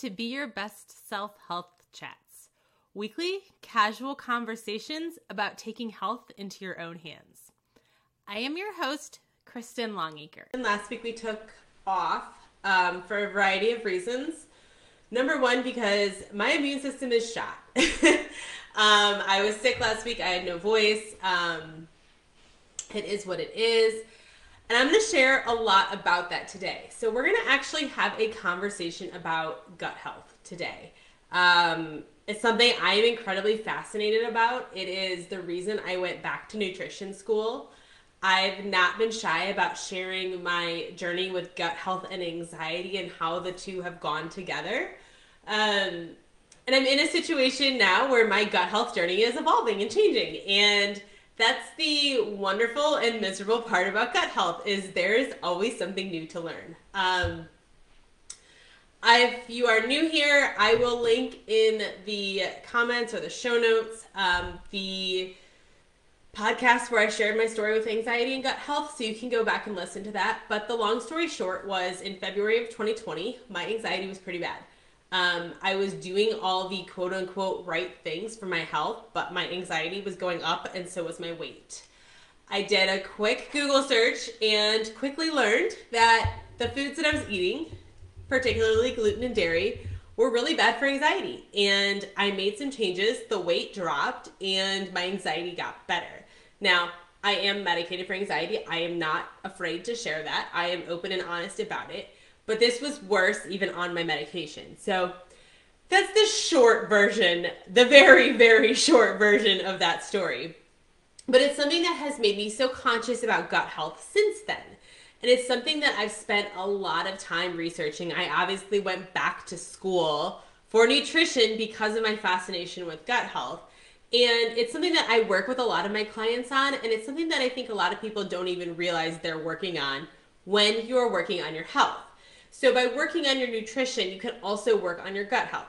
To Be Your Best Self Health Chats, weekly casual conversations about taking health into your own hands. I am your host, Kristen Longacre. And last week we took off um, for a variety of reasons. Number one, because my immune system is shot. um, I was sick last week. I had no voice. Um, it is what it is. And I'm going to share a lot about that today. So, we're going to actually have a conversation about gut health today. Um, it's something I am incredibly fascinated about. It is the reason I went back to nutrition school. I've not been shy about sharing my journey with gut health and anxiety and how the two have gone together. Um, and I'm in a situation now where my gut health journey is evolving and changing. And that's the wonderful and miserable part about gut health is there is always something new to learn. Um, if you are new here, I will link in the comments or the show notes um, the podcast where I shared my story with anxiety and gut health, so you can go back and listen to that. But the long story short was in February of 2020, my anxiety was pretty bad. Um, I was doing all the quote unquote right things for my health, but my anxiety was going up, and so was my weight. I did a quick Google search and quickly learned that the foods that I was eating, particularly gluten and dairy, were really bad for anxiety. And I made some changes, the weight dropped, and my anxiety got better. Now, I am medicated for anxiety. I am not afraid to share that. I am open and honest about it but this was worse even on my medication. So that's the short version, the very, very short version of that story. But it's something that has made me so conscious about gut health since then. And it's something that I've spent a lot of time researching. I obviously went back to school for nutrition because of my fascination with gut health. And it's something that I work with a lot of my clients on. And it's something that I think a lot of people don't even realize they're working on when you're working on your health. So by working on your nutrition, you can also work on your gut health.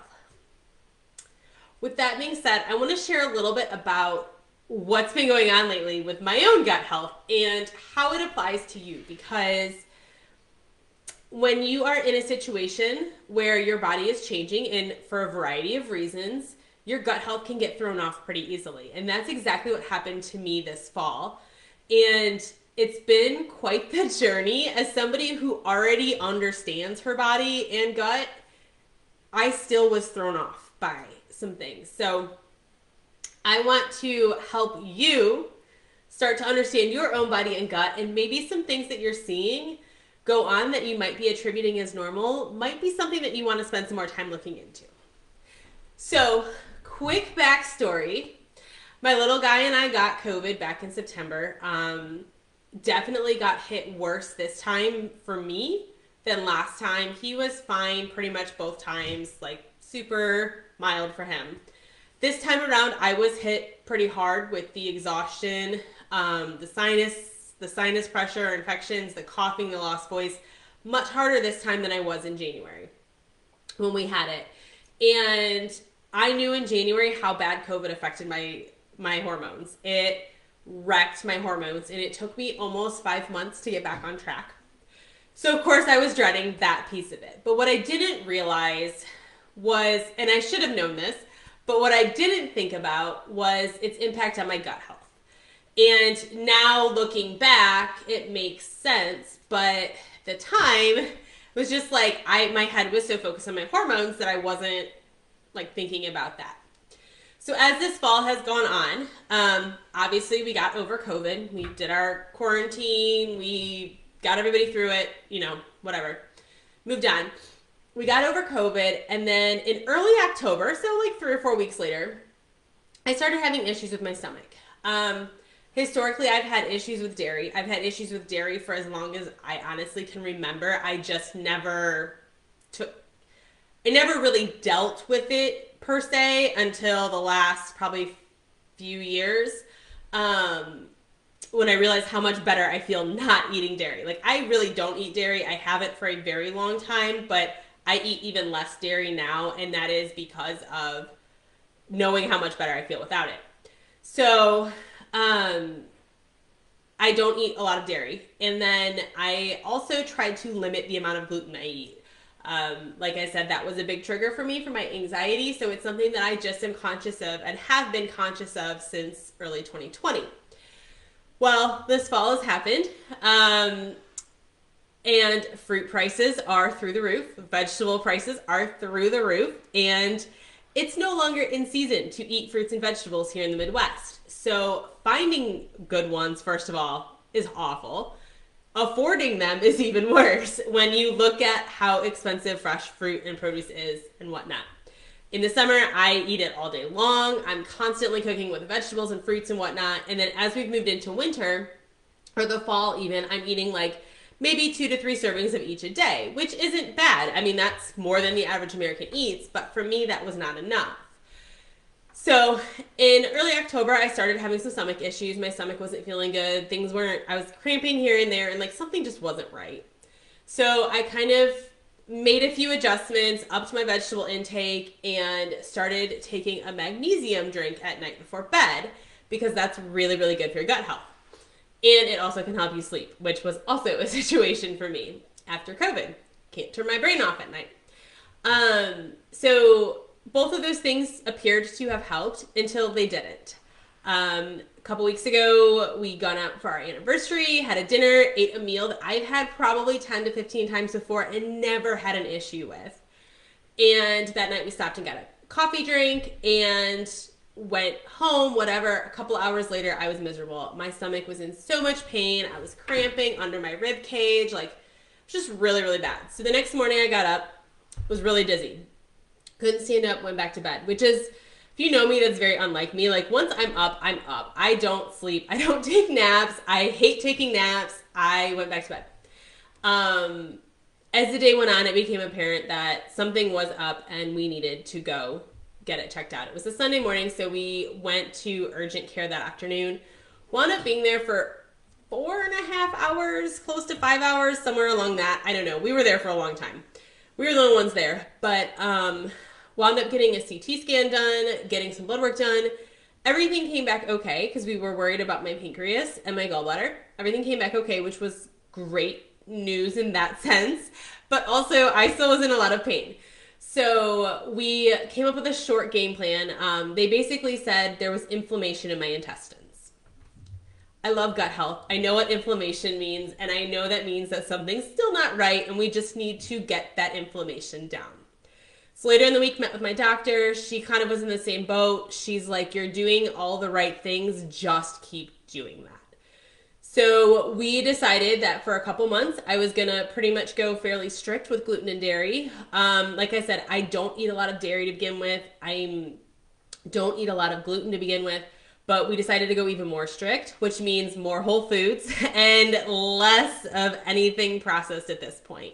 With that being said, I want to share a little bit about what's been going on lately with my own gut health and how it applies to you because when you are in a situation where your body is changing and for a variety of reasons, your gut health can get thrown off pretty easily. And that's exactly what happened to me this fall. And it's been quite the journey as somebody who already understands her body and gut. I still was thrown off by some things. So I want to help you start to understand your own body and gut and maybe some things that you're seeing go on that you might be attributing as normal might be something that you want to spend some more time looking into. So, quick backstory. My little guy and I got COVID back in September. Um, definitely got hit worse this time for me than last time. He was fine pretty much both times, like super mild for him. This time around, I was hit pretty hard with the exhaustion, um, the sinus, the sinus pressure, infections, the coughing, the lost voice. Much harder this time than I was in January when we had it. And I knew in January how bad COVID affected my my hormones. It wrecked my hormones and it took me almost five months to get back on track. So, of course, I was dreading that piece of it. But what I didn't realize was, and I should have known this, but what I didn't think about was its impact on my gut health. And now looking back, it makes sense. But the time was just like I my head was so focused on my hormones that I wasn't like thinking about that. So as this fall has gone on, um, obviously we got over COVID. We did our quarantine. We got everybody through it. You know, whatever. Moved on. We got over COVID, and then in early October, so like three or four weeks later, I started having issues with my stomach. Um, historically, I've had issues with dairy. I've had issues with dairy for as long as I honestly can remember. I just never took. I never really dealt with it per se until the last probably few years um, when I realized how much better I feel not eating dairy. Like, I really don't eat dairy. I haven't for a very long time, but I eat even less dairy now, and that is because of knowing how much better I feel without it. So, um, I don't eat a lot of dairy. And then I also try to limit the amount of gluten I eat. Um, like I said, that was a big trigger for me for my anxiety. So it's something that I just am conscious of and have been conscious of since early 2020. Well, this fall has happened. Um, and fruit prices are through the roof, vegetable prices are through the roof, and it's no longer in season to eat fruits and vegetables here in the Midwest. So, finding good ones, first of all, is awful affording them is even worse when you look at how expensive fresh fruit and produce is and whatnot. In the summer, I eat it all day long. I'm constantly cooking with vegetables and fruits and whatnot. And then as we've moved into winter, or the fall even, I'm eating like maybe two to three servings of each a day, which isn't bad. I mean, that's more than the average American eats, but for me, that was not enough. So in early October, I started having some stomach issues. My stomach wasn't feeling good. Things weren't, I was cramping here and there, and like something just wasn't right. So I kind of made a few adjustments, upped my vegetable intake, and started taking a magnesium drink at night before bed because that's really, really good for your gut health. And it also can help you sleep, which was also a situation for me after COVID. Can't turn my brain off at night. Um, so both of those things appeared to have helped until they didn't. Um, a couple weeks ago, we gone out for our anniversary, had a dinner, ate a meal that I've had probably 10 to 15 times before and never had an issue with. And that night we stopped and got a coffee drink and went home, whatever. A couple hours later, I was miserable. My stomach was in so much pain. I was cramping under my rib cage, like just really, really bad. So the next morning I got up, was really dizzy, couldn't stand up, went back to bed, which is, if you know me, that's very unlike me. Like once I'm up, I'm up. I don't sleep. I don't take naps. I hate taking naps. I went back to bed. Um, as the day went on, it became apparent that something was up and we needed to go get it checked out. It was a Sunday morning, so we went to urgent care that afternoon. Wound up being there for four and a half hours, close to five hours, somewhere along that. I don't know. We were there for a long time. We were the only ones there, but um, wound up getting a CT scan done, getting some blood work done. Everything came back okay because we were worried about my pancreas and my gallbladder. Everything came back okay, which was great news in that sense. But also, I still was in a lot of pain. So we came up with a short game plan. Um, they basically said there was inflammation in my intestines. I love gut health. I know what inflammation means, and I know that means that something's still not right, and we just need to get that inflammation down. So later in the week, met with my doctor. She kind of was in the same boat. She's like, You're doing all the right things, just keep doing that. So we decided that for a couple months, I was gonna pretty much go fairly strict with gluten and dairy. Um, like I said, I don't eat a lot of dairy to begin with. I don't eat a lot of gluten to begin with. But we decided to go even more strict, which means more whole foods and less of anything processed at this point.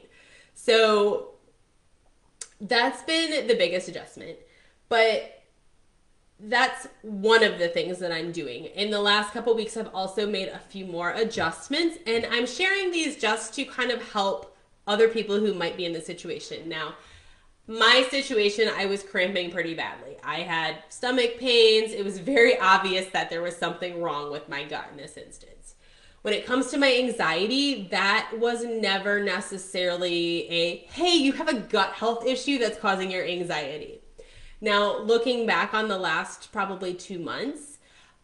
So that's been the biggest adjustment. But that's one of the things that I'm doing. In the last couple weeks, I've also made a few more adjustments, and I'm sharing these just to kind of help other people who might be in the situation. Now, my situation, I was cramping pretty badly. I had stomach pains. It was very obvious that there was something wrong with my gut in this instance. When it comes to my anxiety, that was never necessarily a, hey, you have a gut health issue that's causing your anxiety. Now, looking back on the last probably two months,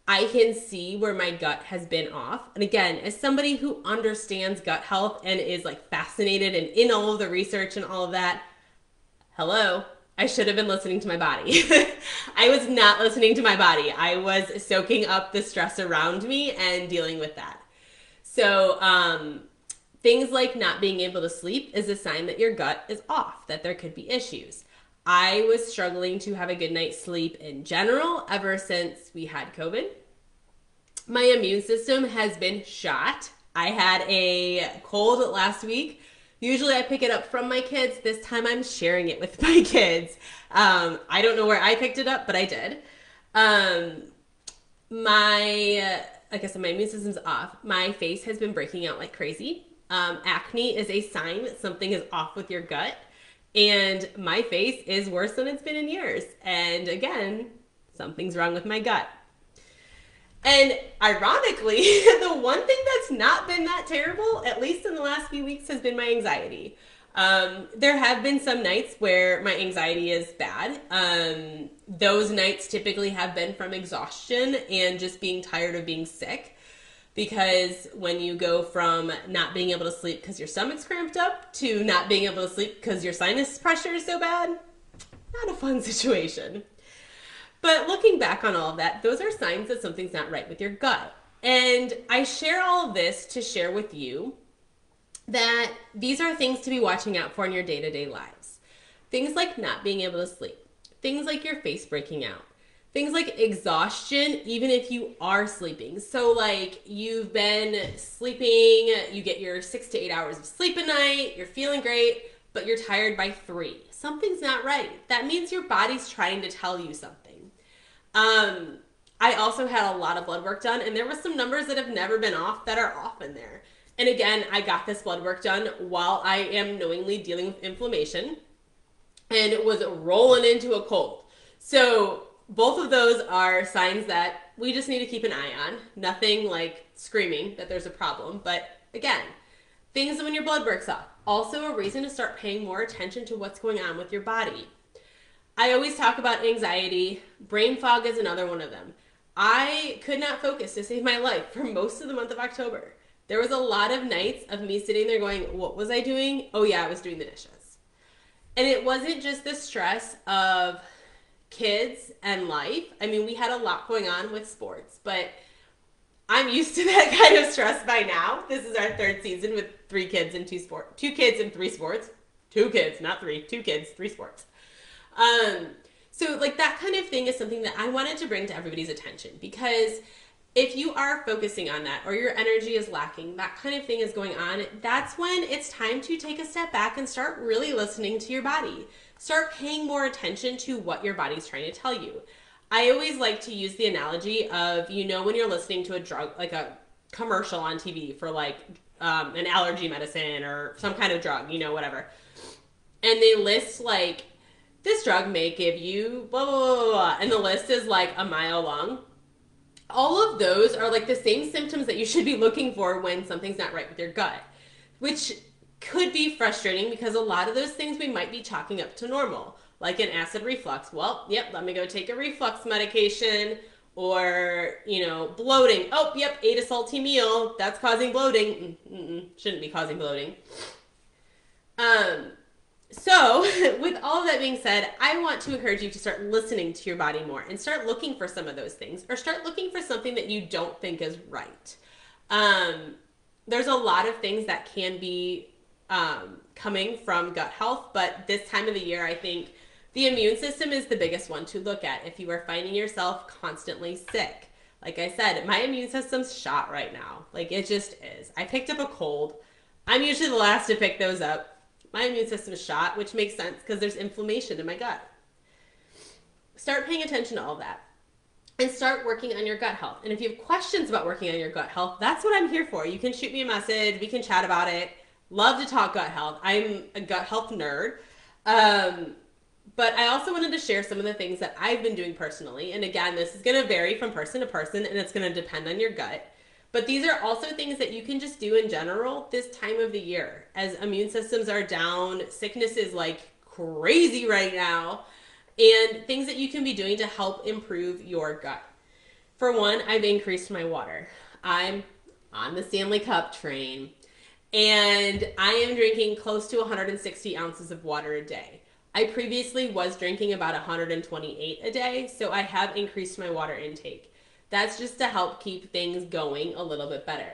I can see where my gut has been off. And again, as somebody who understands gut health and is like fascinated and in all of the research and all of that, hello, I should have been listening to my body. I was not listening to my body. I was soaking up the stress around me and dealing with that. So, um, things like not being able to sleep is a sign that your gut is off, that there could be issues. I was struggling to have a good night's sleep in general ever since we had COVID. My immune system has been shot. I had a cold last week. Usually I pick it up from my kids. This time I'm sharing it with my kids. Um, I don't know where I picked it up, but I did. Um, my like I said, my immune system's off. My face has been breaking out like crazy. Um, acne is a sign that something is off with your gut. And my face is worse than it's been in years. And again, something's wrong with my gut. And ironically, the one thing that's not been that terrible, at least in the last few weeks, has been my anxiety. Um, there have been some nights where my anxiety is bad. Um, those nights typically have been from exhaustion and just being tired of being sick. Because when you go from not being able to sleep because your stomach's cramped up to not being able to sleep because your sinus pressure is so bad, not a fun situation. But looking back on all of that, those are signs that something's not right with your gut. And I share all of this to share with you that these are things to be watching out for in your day to day lives. Things like not being able to sleep, things like your face breaking out, things like exhaustion, even if you are sleeping. So, like you've been sleeping, you get your six to eight hours of sleep a night, you're feeling great, but you're tired by three. Something's not right. That means your body's trying to tell you something. Um, I also had a lot of blood work done, and there were some numbers that have never been off that are off in there. And again, I got this blood work done while I am knowingly dealing with inflammation and was rolling into a cold. So, both of those are signs that we just need to keep an eye on. Nothing like screaming that there's a problem, but again, things when your blood work's off. Also, a reason to start paying more attention to what's going on with your body. I always talk about anxiety. Brain fog is another one of them. I could not focus to save my life for most of the month of October. There was a lot of nights of me sitting there going, What was I doing? Oh, yeah, I was doing the dishes. And it wasn't just the stress of kids and life. I mean, we had a lot going on with sports, but I'm used to that kind of stress by now. This is our third season with three kids and two sport, two kids and three sports. Two kids, not three, two kids, three sports. Um, so like that kind of thing is something that I wanted to bring to everybody's attention because if you are focusing on that or your energy is lacking, that kind of thing is going on, that's when it's time to take a step back and start really listening to your body. Start paying more attention to what your body's trying to tell you. I always like to use the analogy of, you know, when you're listening to a drug, like a commercial on TV for like um, an allergy medicine or some kind of drug, you know, whatever. And they list like, this drug may give you blah, blah, blah, blah, and the list is like a mile long all of those are like the same symptoms that you should be looking for when something's not right with your gut, which could be frustrating because a lot of those things we might be chalking up to normal, like an acid reflux. Well, yep, let me go take a reflux medication or, you know, bloating. Oh, yep, ate a salty meal. That's causing bloating. Mm-mm, shouldn't be causing bloating. Um, so, with all that being said, I want to encourage you to start listening to your body more and start looking for some of those things or start looking for something that you don't think is right. Um, there's a lot of things that can be um, coming from gut health, but this time of the year, I think the immune system is the biggest one to look at if you are finding yourself constantly sick. Like I said, my immune system's shot right now. Like it just is. I picked up a cold. I'm usually the last to pick those up my immune system is shot, which makes sense because there's inflammation in my gut. Start paying attention to all that and start working on your gut health. And if you have questions about working on your gut health, that's what I'm here for. You can shoot me a message, we can chat about it. Love to talk gut health. I'm a gut health nerd. Um, but I also wanted to share some of the things that I've been doing personally. And again, this is going to vary from person to person and it's going to depend on your gut. But these are also things that you can just do in general this time of the year. As immune systems are down, sickness is like crazy right now, and things that you can be doing to help improve your gut. For one, I've increased my water. I'm on the Stanley Cup train, and I am drinking close to 160 ounces of water a day. I previously was drinking about 128 a day, so I have increased my water intake. That's just to help keep things going a little bit better.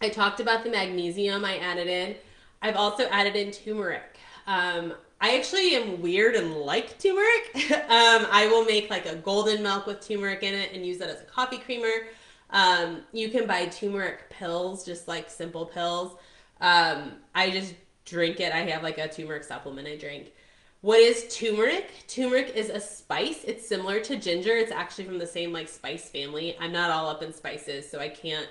I talked about the magnesium I added in. I've also added in turmeric. Um, I actually am weird and like turmeric. um, I will make like a golden milk with turmeric in it and use that as a coffee creamer. Um, you can buy turmeric pills, just like simple pills. Um, I just drink it. I have like a turmeric supplement I drink. What is turmeric? Turmeric is a spice. It's similar to ginger. It's actually from the same like spice family. I'm not all up in spices, so I can't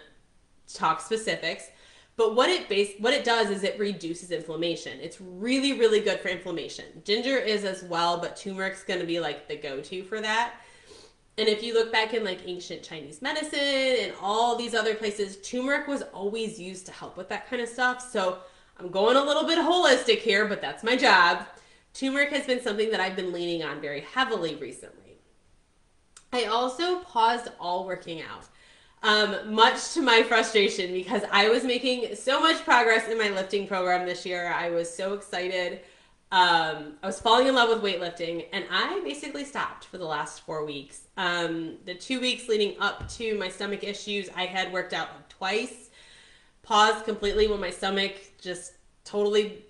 talk specifics. But what it base what it does is it reduces inflammation. It's really really good for inflammation. Ginger is as well, but turmeric's going to be like the go-to for that. And if you look back in like ancient Chinese medicine and all these other places, turmeric was always used to help with that kind of stuff. So I'm going a little bit holistic here, but that's my job. Turmeric has been something that I've been leaning on very heavily recently. I also paused all working out, um, much to my frustration because I was making so much progress in my lifting program this year. I was so excited. Um, I was falling in love with weightlifting, and I basically stopped for the last four weeks. Um, the two weeks leading up to my stomach issues, I had worked out twice, paused completely when my stomach just totally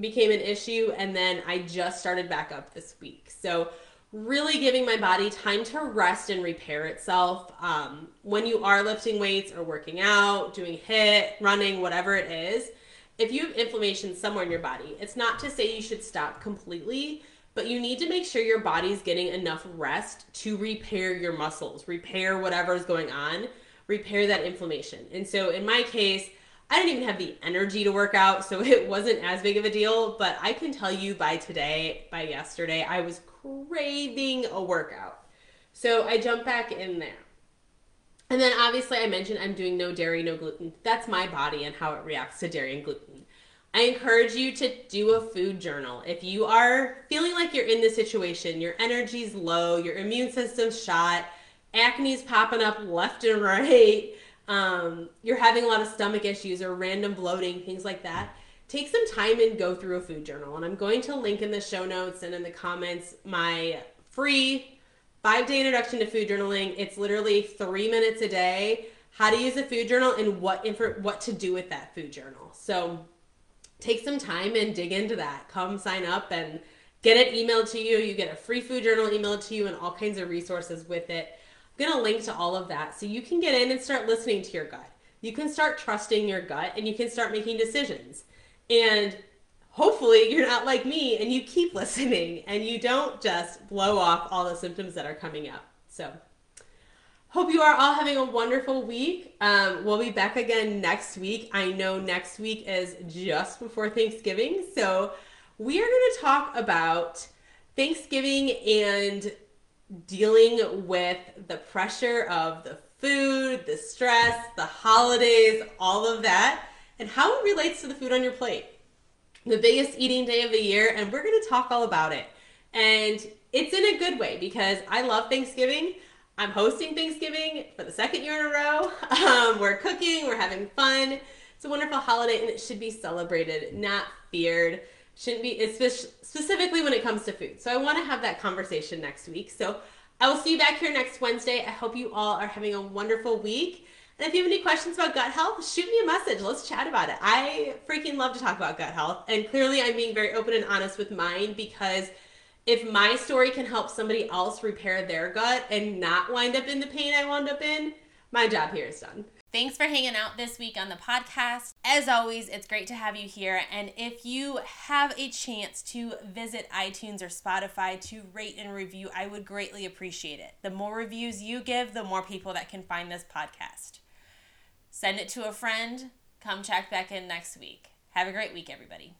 became an issue, and then I just started back up this week. So, really giving my body time to rest and repair itself. Um, when you are lifting weights or working out, doing HIIT, running, whatever it is, if you have inflammation somewhere in your body, it's not to say you should stop completely, but you need to make sure your body's getting enough rest to repair your muscles, repair whatever is going on, repair that inflammation. And so in my case, I didn't even have the energy to work out, so it wasn't as big of a deal. But I can tell you by today, by yesterday, I was craving a workout. So I jumped back in there. And then obviously I mentioned I'm doing no dairy, no gluten. That's my body and how it reacts to dairy and gluten. I encourage you to do a food journal. If you are feeling like you're in this situation, your energy's low, your immune system's shot, acne's popping up left and right, um, you're having a lot of stomach issues or random bloating, things like that, take some time and go through a food journal. And I'm going to link in the show notes and in the comments my free five day introduction to food journaling. It's literally three minutes a day. How to use a food journal and what info, what to do with that food journal. So take some time and dig into that. Come sign up and get it emailed to you. You get a free food journal emailed to you and all kinds of resources with it. I'm gonna link to all of that so you can get in and start listening to your gut. You can start trusting your gut and you can start making decisions. And hopefully you're not like me and you keep listening and you don't just blow off all the symptoms that are coming up. So, hope you are all having a wonderful week. Um, we'll be back again next week. I know next week is just before Thanksgiving. So, we are going to talk about Thanksgiving and dealing with the pressure of the food, the stress, the holidays, all of that, and how it relates to the food on your plate the biggest eating day of the year, and we're going to talk all about it. And it's in a good way because I love Thanksgiving. I'm hosting Thanksgiving for the second year in a row. Um, we're cooking, we're having fun. It's a wonderful holiday and it should be celebrated, not feared. Shouldn't be, especially specifically when it comes to food. So I want to have that conversation next week. So I will see you back here next Wednesday. I hope you all are having a wonderful week. And if you have any questions about gut health, shoot me a message. Let's chat about it. I freaking love to talk about gut health. And clearly, I'm being very open and honest with mine because if my story can help somebody else repair their gut and not wind up in the pain I wound up in, my job here is done. Thanks for hanging out this week on the podcast. As always, it's great to have you here. And if you have a chance to visit iTunes or Spotify to rate and review, I would greatly appreciate it. The more reviews you give, the more people that can find this podcast. Send it to a friend. Come check back in next week. Have a great week, everybody.